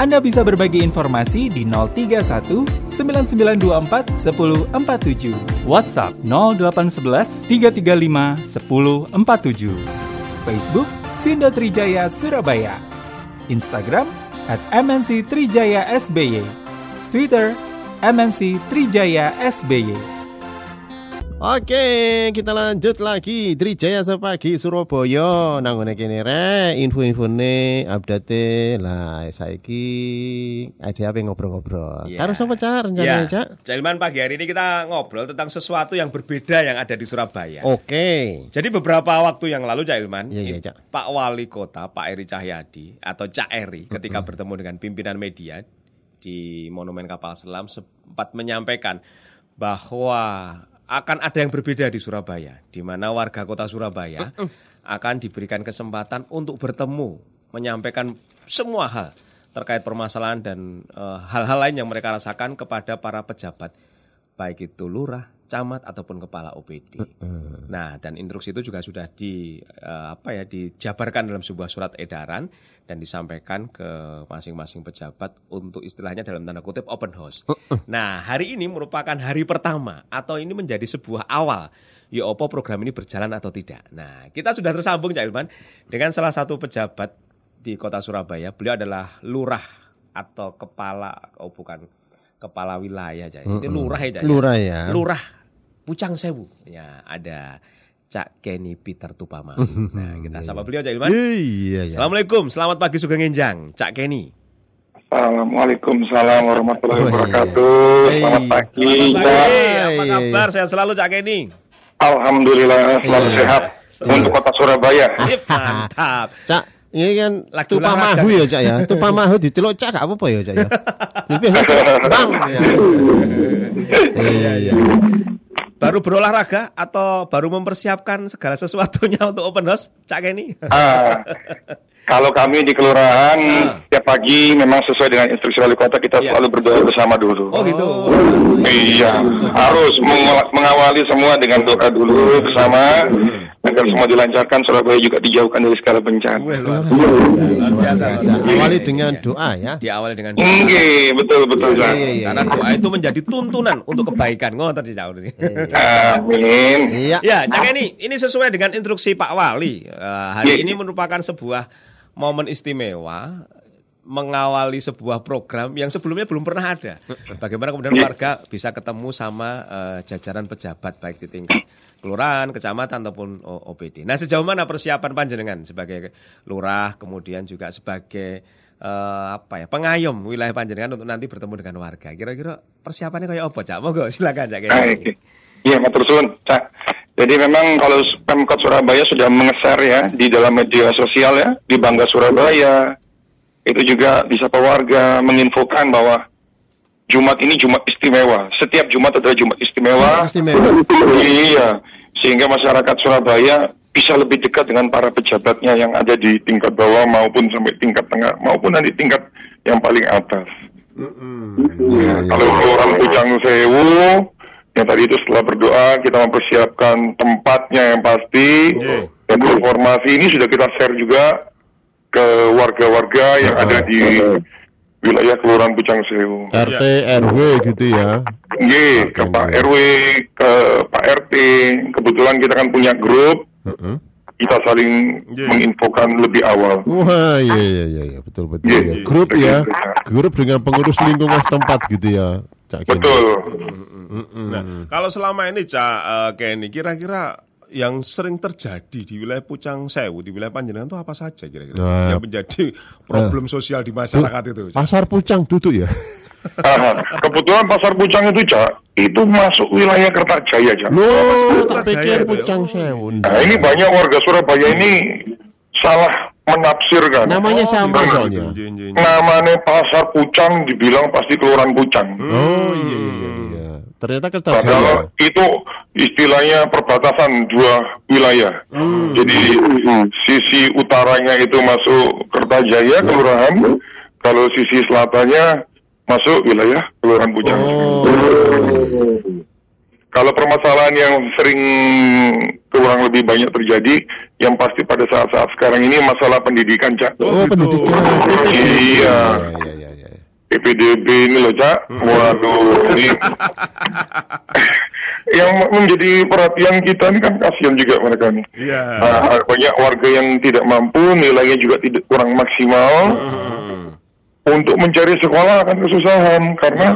Anda bisa berbagi informasi di 031 9924 1047. WhatsApp 0811 335 1047. Facebook Sindo Trijaya Surabaya. Instagram at MNC Trijaya SBY. Twitter MNC Trijaya SBY. Oke, kita lanjut lagi Trijaya sepagi Surabaya nangone kene re info-info ne update lah saiki ada apa ngobrol-ngobrol. Iya. Karo sapa Cak rencananya Cak? Cak Ilman pagi hari ini kita ngobrol tentang sesuatu yang berbeda yang ada di Surabaya. Oke. Jadi beberapa waktu yang lalu Cak Ilman, iya, i- Cak. Pak Wali Kota, Pak Eri Cahyadi atau Cak Eri ketika bertemu dengan pimpinan media di Monumen Kapal Selam sempat menyampaikan bahwa akan ada yang berbeda di Surabaya, di mana warga kota Surabaya akan diberikan kesempatan untuk bertemu, menyampaikan semua hal terkait permasalahan dan eh, hal-hal lain yang mereka rasakan kepada para pejabat, baik itu lurah, camat ataupun kepala OPD. Nah, dan instruksi itu juga sudah di eh, apa ya dijabarkan dalam sebuah surat edaran dan disampaikan ke masing-masing pejabat untuk istilahnya dalam tanda kutip open house. Nah, hari ini merupakan hari pertama atau ini menjadi sebuah awal ya opo program ini berjalan atau tidak. Nah, kita sudah tersambung Cak Ilman dengan salah satu pejabat di Kota Surabaya. Beliau adalah lurah atau kepala oh bukan kepala wilayah Cak. Itu lurah ya Cak. Lurah ya. Lurah Pucang Sewu. Ya, ada Cak Kenny Peter Tupama. Nah, kita sapa beliau Cak Ilman. Iya ya. Assalamualaikum, selamat pagi Sugeng Enjang, Cak Kenny. Assalamualaikum warahmatullahi Oh, iya, wabarakatuh. iya. Selamat pagi. Selamat pagi, Iya, apa iya, kabar? Sehat selalu Cak Kenny. Alhamdulillah selalu Iya. sehat untuk kota Surabaya. Sip, mantap. Cak, ini kan tupa olahraga. mahu ya Cak ya. Tupa mahu ditelok Cak gak apa-apa ya Cak ya. Tapi bang ya. Iya iya. Baru berolahraga atau baru mempersiapkan segala sesuatunya untuk open house, Cak? Ah, kalau kami di kelurahan Ah. tiap pagi memang sesuai dengan instruksi wali kota kita Iya. selalu berdoa bersama dulu. Oh gitu. Iya, harus mengawal- mengawali semua dengan doa dulu bersama agar semua dilancarkan Surabaya juga dijauhkan dari segala bencana. Luar biasa. Luar biasa. Biasa. Awali dengan doa ya. Diawali dengan doa. Nggih, betul betul. Iya iya. Karena doa itu menjadi tuntunan untuk kebaikan. Ngoten sih Cak. ini. Amin. Iya. Ya, Cak ini ini sesuai dengan instruksi Pak Wali. Eh, hari Iya. ini merupakan sebuah momen istimewa mengawali sebuah program yang sebelumnya belum pernah ada. Bagaimana kemudian Iya. warga bisa ketemu sama eh, jajaran pejabat baik di tingkat kelurahan, kecamatan ataupun O- OPD. Nah, sejauh mana persiapan panjenengan sebagai lurah kemudian juga sebagai eh, apa ya pengayom wilayah panjenengan untuk nanti bertemu dengan warga. Kira-kira persiapannya kayak apa, Cak? Monggo silakan, Cak. Iya, matur suwun, Cak. Jadi memang kalau Pemkot Surabaya sudah mengeser ya di dalam media sosial ya, di Bangga Surabaya. Itu juga bisa warga menginfokan bahwa Jumat ini Jumat istimewa. Setiap Jumat adalah Jumat istimewa. Istimewa. Iya, sehingga masyarakat Surabaya bisa lebih dekat dengan para pejabatnya yang ada di tingkat bawah maupun sampai tingkat tengah maupun nanti tingkat yang paling atas. Ya, kalau orang Pujang Sewu, yang tadi itu setelah berdoa kita mempersiapkan tempatnya yang pasti Iya. dan informasi ini sudah kita share juga ke warga-warga yang ada di wilayah Kelurahan Pucang Sewu. RT RW gitu ya. Nggih, ke Pak RW, ke Pak RT. Kebetulan kita kan punya grup, Heeh. kita saling Nggih. menginfokan lebih awal. Wah, iya iya iya iya, betul betul Iya, ya. iya. Grup ya. Betul. Grup dengan pengurus lingkungan setempat gitu ya. Cak Kenny. Betul. Nah, kalau selama ini Cak eh, Kenny, kira-kira yang sering terjadi di wilayah Pucang Sewu, di wilayah Panjenengan itu apa saja kira-kira Nah. yang menjadi problem sosial di masyarakat itu? Cak? Pasar Pucang duduk ya. Ah, kebetulan Pasar Pucang itu, Cak, itu masuk wilayah Kertajaya, Cak. Tak pikir itu ya. Pucang Sewu. Nah, ini banyak warga Surabaya ini salah menafsirkan. Namanya sama gitu. soalnya. Nji, nji. Namanya Pasar Pucang dibilang pasti Kelurahan Pucang. Oh iya iya iya. Ternyata Padahal Kertajaya. itu istilahnya perbatasan dua wilayah. Jadi sisi utaranya itu masuk Kertajaya kelurahan, kalau sisi selatannya masuk wilayah kelurahan Bujang. Kalau permasalahan yang sering kurang lebih banyak terjadi, yang pasti pada saat-saat sekarang ini masalah pendidikan, Cak. Oh, pendidikan. Iya. Iya, iya, iya. PPDB ini loh Cak, waduh ini yang menjadi perhatian kita ini kan kasihan juga mereka nih. Iya. Nah, banyak warga yang tidak mampu, nilainya juga tidak kurang maksimal. Untuk mencari sekolah akan kesusahan karena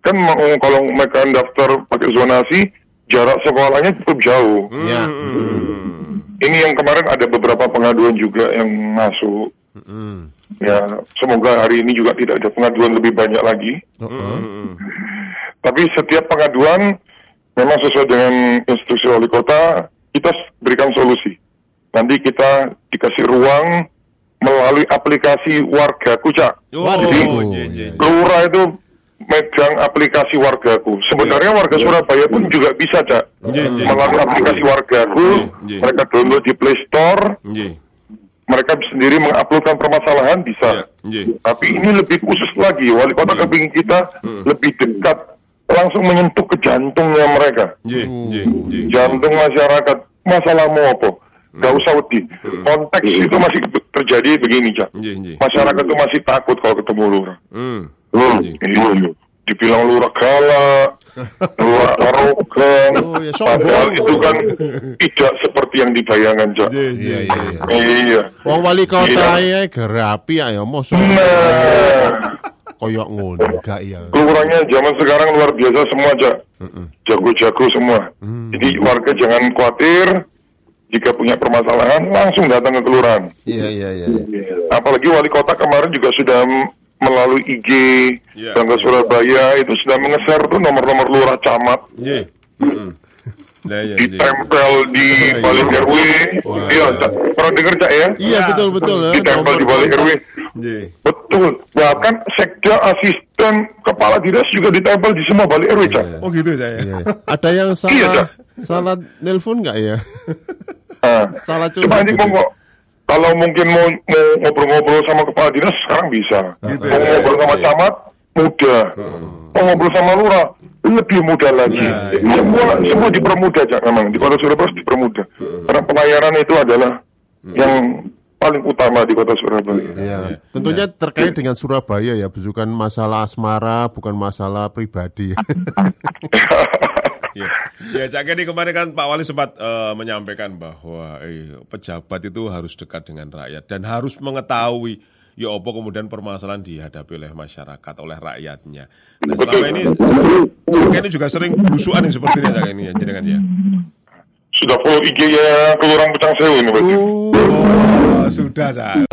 kan mau kalau mereka daftar pakai zonasi, jarak sekolahnya cukup jauh. Ya. Ini yang kemarin ada beberapa pengaduan juga yang masuk. Mm. Ya, semoga hari ini juga tidak ada pengaduan lebih banyak lagi. Oh, Tapi setiap pengaduan memang sesuai dengan instruksi wali kota, kita berikan solusi. Nanti kita dikasih ruang melalui aplikasi wargaku, Cak. Oh, Jadi, iya, iya. Lurah itu megang aplikasi wargaku. Sebenarnya warga Surabaya pun juga bisa, Cak. Iya, iya. Melalui aplikasi wargaku, Iya, iya. mereka download di Play Store, mereka sendiri menguploadkan permasalahan bisa. Iya, iya. Tapi ini lebih khusus lagi, wali kota kepingin kita lebih dekat, langsung menyentuh ke jantungnya mereka, jantung masyarakat. Masalahmu apa? Gak usah wedi. Konteks itu masih terjadi begini, Cak. Masyarakat itu masih takut kalau ketemu lurah. Hmm. Hmm, iya. Dibilang lurah galak, lurah arogan, Oh, ya, sombong. padahal itu kan tidak seperti yang dibayangkan, Cak. Iya, iya, iya. Iya. Wong wali kota Iya. ya gerapi ayo mosok Nah, koyok ngono gak ya. kelurahannya zaman sekarang luar biasa semua, Cak. Jago-jago semua. Jadi warga jangan khawatir jika punya permasalahan langsung datang ke kelurahan. Iya, iya, iya. iya. Apalagi wali kota kemarin juga sudah melalui IG Iya. Bangga Surabaya itu sudah mengeser tuh nomor-nomor lurah camat Nggih. Heeh. Nah, iya, iya. ditempel di balik RW. Iya, Cak. pernah dengar Cak ya? Iya, betul betul ya. Ditempel di balik RW. Nggih. Betul. Bahkan sekda asisten kepala dinas juga ditempel di semua balik RW, Cak. Oh gitu saya. Iya. Ada yang Iya, salah Cak. salah nelpon nggak ya? Nah, Salah Coba curhat nanti gitu. monggo. Kalau mungkin mau mau ngobrol-ngobrol sama kepala dinas sekarang bisa. Gitu mau ya. ngobrol sama camat mudah. Mau ngobrol sama lurah lebih mudah lagi. Ya, Semua semua dipermudah Cak memang di Kota Surabaya dipermudah. Karena pelayanan itu adalah yang paling utama di Kota Surabaya. Iya. Tentunya terkait dengan Surabaya ya, bukan masalah asmara, bukan masalah pribadi. Ya, ya Cak Kenny kemarin kan Pak Wali sempat eh, menyampaikan bahwa eh, pejabat itu harus dekat dengan rakyat dan harus mengetahui ya apa kemudian permasalahan dihadapi oleh masyarakat, oleh rakyatnya. Nah selama ini Cak Kenny juga sering belusuan yang seperti ini Cak Kenny ya, jenengan ya. Sudah follow IG-nya Kelurahan Pucang Sewu ini berarti. Oh, sudah Cak.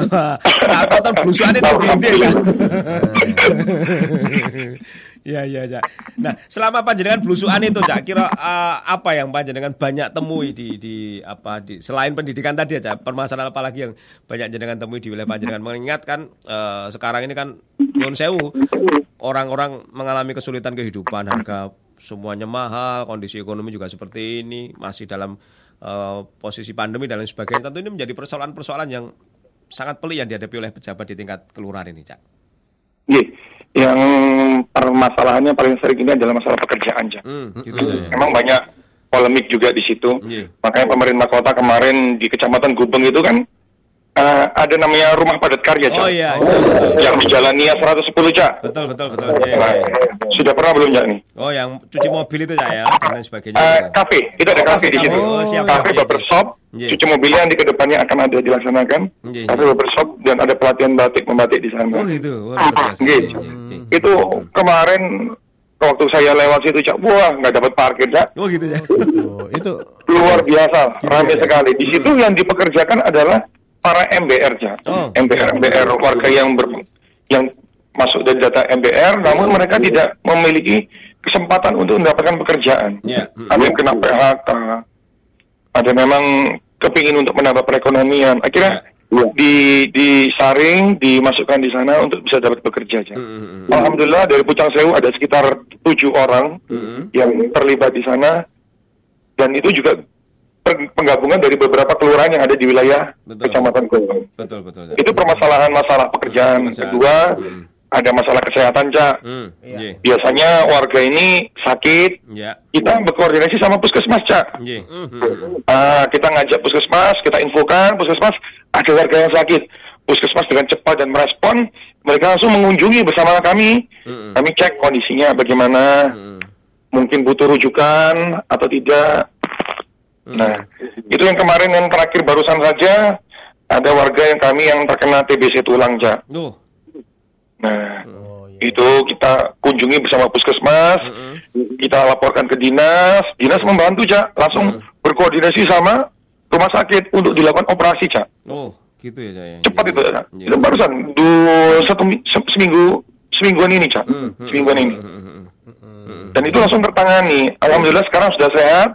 Nah, tonton belusuan itu di kan. Ya ya Cak. Nah, selama panjenengan belusuan itu Cak, kira eh, apa yang panjenengan banyak temui di di apa di selain pendidikan tadi Cak, permasalahan apa lagi yang banyak jenengan temui di wilayah panjenengan mengingat kan eh, sekarang ini kan nyun sewu orang-orang mengalami kesulitan kehidupan, harga semuanya mahal, kondisi ekonomi juga seperti ini, masih dalam eh, posisi pandemi dan lain sebagainya. Tentu ini menjadi persoalan-persoalan yang sangat pelik yang dihadapi oleh pejabat di tingkat kelurahan ini, Cak. Nggih, yang permasalahannya paling sering ini adalah masalah pekerjaan, Cak. Hmm, gitu ya. Memang banyak polemik juga di situ. Iya. Makanya pemerintah kota kemarin di Kecamatan Gubeng itu kan eh, ada namanya rumah padat karya, Cak. Oh iya, iya. Yang di Jalan Nia 110, Cak. betul betul betul. Iya, Nah, iya, iya. sudah pernah belum, Cak nih? Oh, yang cuci mobil itu Cak ya dan lain sebagainya. Eh, kafe, itu ada kafe di situ. Oh, siap, kafe barbershop, Iya. cuci mobilnya nanti ke depannya akan ada dilaksanakan. Iya, Kafe iya. barbershop dan ada pelatihan batik membatik di sana. Oh gitu. Wah. Iya, iya. Itu kemarin waktu saya lewat situ cak, wah nggak dapat parkir cak, Oh gitu ya. Oh, itu luar biasa, ramai ya. sekali. Di situ yang dipekerjakan adalah para MBR cak, Oh. MBR MBR warga yang ber, yang masuk dari data MBR, namun mereka tidak memiliki kesempatan untuk mendapatkan pekerjaan. Mm. Ada yang kena PHK, ada memang kepingin untuk menambah perekonomian. Akhirnya Iya. di disaring, dimasukkan di sana untuk bisa dapat bekerja. Cak. Mm-mm. Alhamdulillah dari Pucang Sewu ada sekitar tujuh orang Mm-mm. yang terlibat di sana dan itu juga penggabungan dari beberapa kelurahan yang ada di wilayah Betul. Kecamatan Gombong. Betul betul. Cak. Itu permasalahan masalah pekerjaan. Pekerjaan. Kedua, Hmm. ada masalah kesehatan, Cak. Hmm. Iya. Nggih. Biasanya warga ini sakit, Ya. kita berkoordinasi sama puskesmas, Cak. Nggih. Mm-mm. Ah, kita ngajak puskesmas, kita infokan puskesmas ada warga yang sakit. Puskesmas dengan cepat dan merespon, mereka langsung mengunjungi bersama kami. Mm-mm. Kami cek kondisinya bagaimana, Mm-mm. mungkin butuh rujukan atau tidak. Nah, itu yang kemarin yang terakhir barusan saja ada warga yang kami yang terkena TBC tulang, Cak. Duh. Nah, Oh, iya. itu kita kunjungi bersama puskesmas, kita laporkan ke dinas, dinas membantu cak, langsung berkoordinasi sama rumah sakit untuk dilakukan operasi cak. Oh, gitu ya, Cak. ya. Cepat Iya. itu cak. Iya. Itu barusan du, satu se- seminggu semingguan ini cak, Hmm, hmm, semingguan ini. hmm, hmm, hmm. Dan itu langsung tertangani. Alhamdulillah sekarang sudah sehat,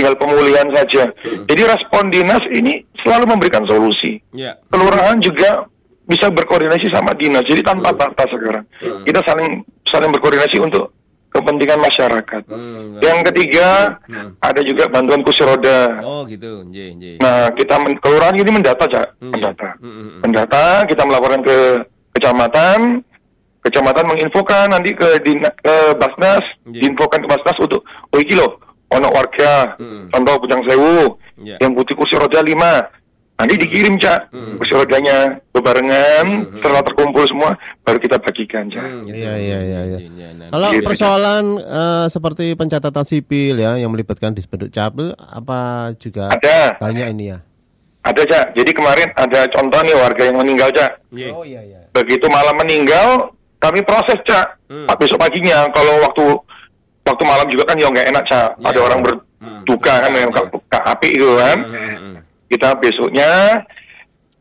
tinggal pemulihan saja. Jadi respon dinas ini selalu memberikan solusi. Ya. kelurahan juga bisa berkoordinasi sama dinas. Jadi tanpa batas sekarang. Kita saling saling berkoordinasi untuk kepentingan masyarakat. Hmm, Yang ketiga, Hmm. ada juga bantuan kursi roda. Oh, gitu. Nah, kita men- kelurahan ini mendata, Cak. Hmm, Mendata. hmm, hmm, hmm. Mendata, kita melaporkan ke kecamatan, kecamatan menginfokan nanti ke, dina- ke Basnas, diinfokan ke Basnas untuk, oh iki loh, ono warga, Hmm. contoh Bujang Sewu, Iya. yang butuh kursi roda lima. Nanti dikirim, Cak, Hmm. kursi rodanya bebarengan, setelah terkumpul semua, baru kita bagikan, Cak. Hmm, gitu. Iya, iya, iya, iya. Iya, nah, Kalau Iya, persoalan eh, seperti pencatatan sipil ya yang melibatkan di capil apa juga Ada, banyak ini ya? ada, Cak. Jadi kemarin ada contoh nih warga yang meninggal, Cak. Nggih. iya iya. Begitu malam meninggal, kami proses cak. Hmm. Pak besok paginya, kalau waktu waktu malam juga kan ya nggak enak cak. Iya. Ada orang berduka kan yang ke api itu kan. Hmm, hmm, hmm. Kita besoknya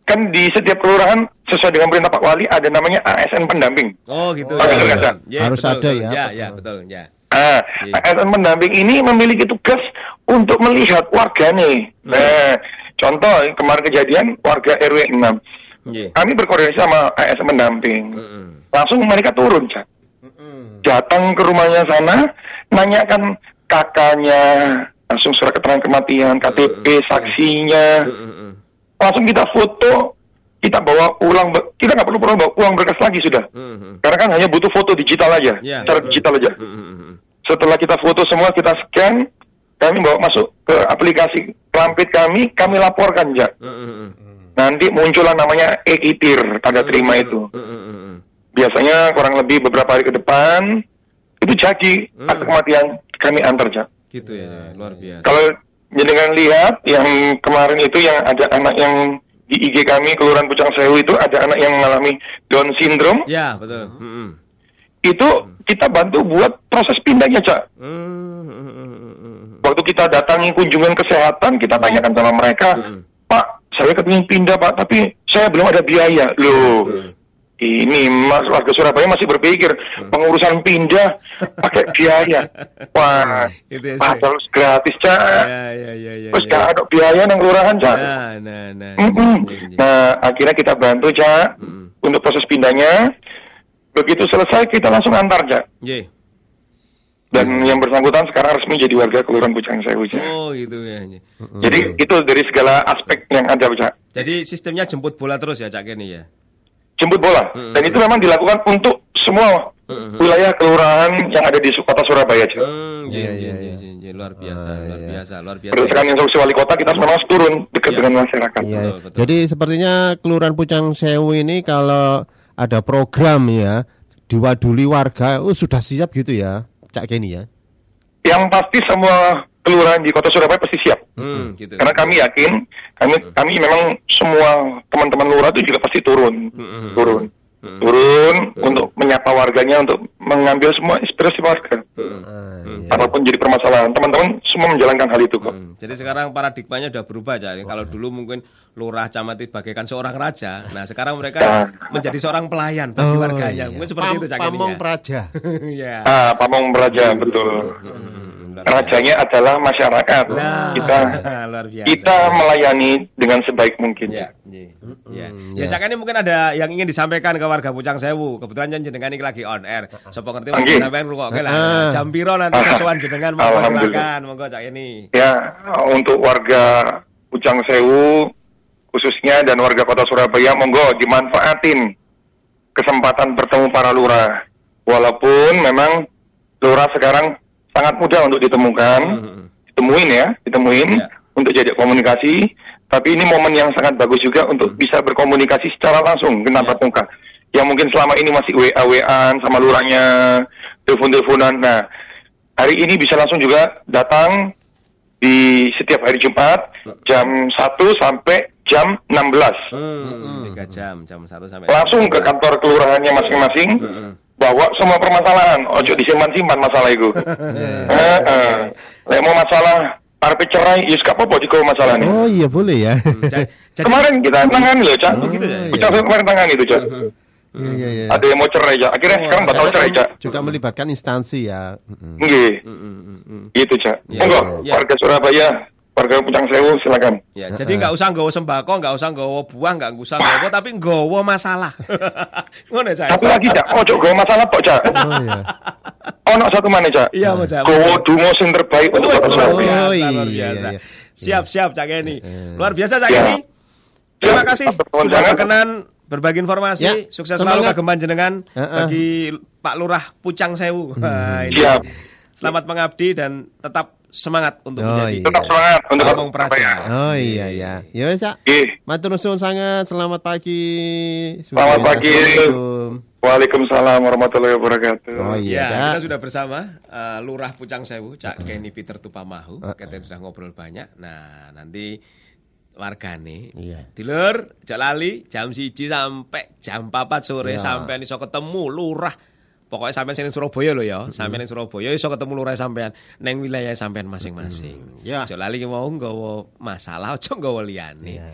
kan di setiap kelurahan sesuai dengan perintah Pak Wali ada namanya ASN pendamping. Oh, gitu. Oh, ya. Cak? Iya, Harus betul, ada betul. ya. Ya, ya, betul, ya. Ah, Iya. ASN pendamping ini memiliki tugas untuk melihat warga nih. Hmm. Nah, contoh kemarin kejadian warga RW 6. Nggih. Kami berkoordinasi sama ASN pendamping. Hmm, hmm. Langsung mereka turun, Cak. Datang ke rumahnya sana, nanyakan kakaknya, langsung surat keterangan kematian, KTP, saksinya, Hmm, hmm, hmm. langsung kita foto, kita bawa ulang, ber- kita nggak perlu perlu bawa uang berkas lagi sudah, karena kan hanya butuh foto digital aja, Ya. secara digital aja. Setelah kita foto semua, kita scan, kami bawa masuk ke aplikasi Klampit kami, kami laporkan ya. Nanti muncullah namanya e-kitir, tanda terima itu. Biasanya kurang lebih beberapa hari ke depan itu jadi Hmm. akte kematian kami antar Jak. Gitu ya, luar biasa. Kalau jenengan lihat yang kemarin itu yang ada anak yang di IG kami Kelurahan Pucang Sewu itu ada anak yang mengalami Down syndrome Ya, betul. Hmm, hmm. itu kita bantu buat proses pindahnya Cak. Hmm, hmm, hmm, hmm, hmm. Waktu kita datangi kunjungan kesehatan kita tanyakan sama mereka, Hmm. Pak saya kepingin pindah Pak tapi saya belum ada biaya loh. Hmm. Ini mas warga Surabaya masih berpikir pengurusan pindah pakai biaya. Wah, Itu ya, padahal gratis cak. Ya, ya, ya, ya. Terus ya. gak ada biaya nang kelurahan cak. Nah, nah, nah. Iya, iya. Nah, akhirnya kita bantu cak Mm. untuk proses pindahnya. Begitu selesai kita langsung antar cak. Nggih. Dan yang bersangkutan sekarang resmi jadi warga Kelurahan Pucang Sewu cak. Oh, gitu ya. Jadi itu dari segala aspek yang ada cak. Jadi sistemnya jemput bola terus ya, Cak Kenny ya. Jemput bola. Mm-mm. Dan itu memang dilakukan untuk semua Mm-mm. wilayah kelurahan yang ada di kota Surabaya cak. Hmm, iya, Iya, iya, iya, iya, iya. iya, luar biasa, Ah, luar iya. biasa, luar biasa. Berdasarkan instruksi wali kota kita memang harus turun dekat Iya. dengan masyarakat. Iya. Betul, betul. Jadi sepertinya Kelurahan Pucang Sewu ini kalau ada program ya diwaduli warga, oh sudah siap gitu ya, Cak Kenny ya. Yang pasti semua kelurahan di kota Surabaya pasti siap. Hmm, gitu. Karena kami yakin, kami kami memang semua teman-teman lurah itu juga pasti turun, Mm-mm. turun, Mm-mm. turun untuk menyapa warganya, untuk mengambil semua inspirasi warga. Hmm. Ah, Hmm. iya. Apa pun jadi permasalahan, teman-teman semua menjalankan hal itu kok. Hmm, Jadi sekarang paradigmanya udah berubah Cak. Kalau dulu mungkin lurah camat itu bagaikan seorang raja. Nah, sekarang mereka Nah. menjadi seorang pelayan bagi Oh, warganya. iya. Mungkin seperti Pam- itu Pamong ya. Praja. Iya. Ah, Pamong Beraja betul. Hmm, rajanya adalah masyarakat. Nah, Kita luar biasa. kita melayani dengan sebaik mungkin. Ya, ya, ya. Mm, Ya, ya. Cak, ini mungkin ada yang ingin disampaikan ke warga Pucang Sewu. Kebetulan jenengan ini lagi on air. Sopo ngerti mau Nggih. sampean rungokne lah. Ah. Jam piro nanti sesuan jenengan monggo silakan. Monggo Cak ini. Ya, untuk warga Pucang Sewu khususnya dan warga Kota Surabaya monggo dimanfaatin kesempatan bertemu para lurah. Walaupun memang lurah sekarang sangat mudah untuk ditemukan, ditemuin ya, ditemuin Ya. untuk jadi komunikasi. Tapi ini momen yang sangat bagus juga untuk bisa berkomunikasi secara langsung, kena tatap muka. Yang mungkin selama ini masih WA-WAan sama lurahnya, telepon-teleponan. Nah, hari ini bisa langsung juga datang di setiap hari Jumat jam 1 sampai jam 16. Hmm, tiga jam, jam 1 sampai Langsung ke kantor kelurahannya masing-masing. Bawa semua permasalahan. Ojo disimpan-simpan masalah itu. Eh, eh. Lek mau masalah parpe cerai, ya gak apa-apa juga masalah ini. Oh iya boleh ya. Jadi Kemarin kita tangani loh, Cak. Oh, gitu ya? Kita kemarin tangani itu, Cak. Iya iya iya. Ada yang mau cerai, Cak. Akhirnya sekarang batal cerai, Cak. Juga melibatkan instansi ya. Mm. Gitu, Cak. Ya, Monggo, warga Surabaya, warga Pucang Sewu, silakan. Ya, jadi nggak usah nggawa sembako, nggak usah nggawa buah, nggak usah nggawa tapi nggawa masalah. Ngono Cak. Satu lagi, Cak. Ojo gue masalah, Pok, Cak. Oh iya. Ono satu mana, Cak? Iya, Mas Cak. Gowo dungo sing terbaik untuk Kota Luar Surabaya. Oh, biasa, luar iya, biasa. iya. Siap, siap Cak Kenny. Luar biasa Cak. Kenny. Terima kasih sudah berkenan berbagi informasi. Ya, Sukses selalu semangat. kageman jenengan bagi Pak Lurah Pucang Sewu. Nah, ini. Siap. Selamat mengabdi dan tetap semangat untuk Oh, menjadi iya. Tetap semangat untuk Kota Praja. Oh iya iya. Ya wes Cak. Nggih. Matur nuwun sangat. Selamat pagi. Selamat pagi. Waalaikumsalam warahmatullahi wabarakatuh. Oh iya, Ya, Cak. kita sudah bersama eh, Lurah Pucang Sewu, Cak Kenny Peter Tupamahu. Kita sudah ngobrol banyak. Nah, nanti wargane Iya. Dilur, jak lali jam siji sampai jam 4 sore Ya. sampai iso ketemu lurah. Pokoknya sampean sing Surabaya lho ya, sampean ning Surabaya iso ketemu lurah sampean neng wilayah sampean masing-masing. Ya. Aja lali mau nggawa masalah aja nggawa liyane. Ya.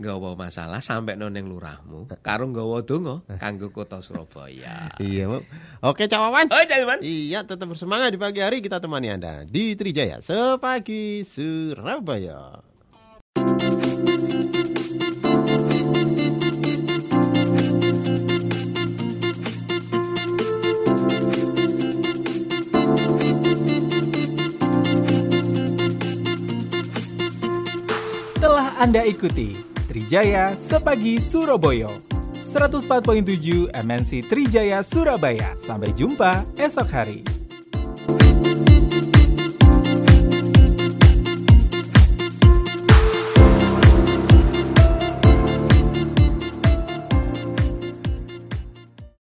Nggawa masalah sampai nang ning lurahmu karo nggawa donga kanggo kota Surabaya. Iya, Bu. Oke, Cak Wawan. Oh, jangan Iya, tetap bersemangat di pagi hari kita temani Anda di Trijaya Sepagi Surabaya. Anda ikuti Trijaya Sepagi Surabaya 104.7 MNC Trijaya Surabaya. Sampai jumpa esok hari.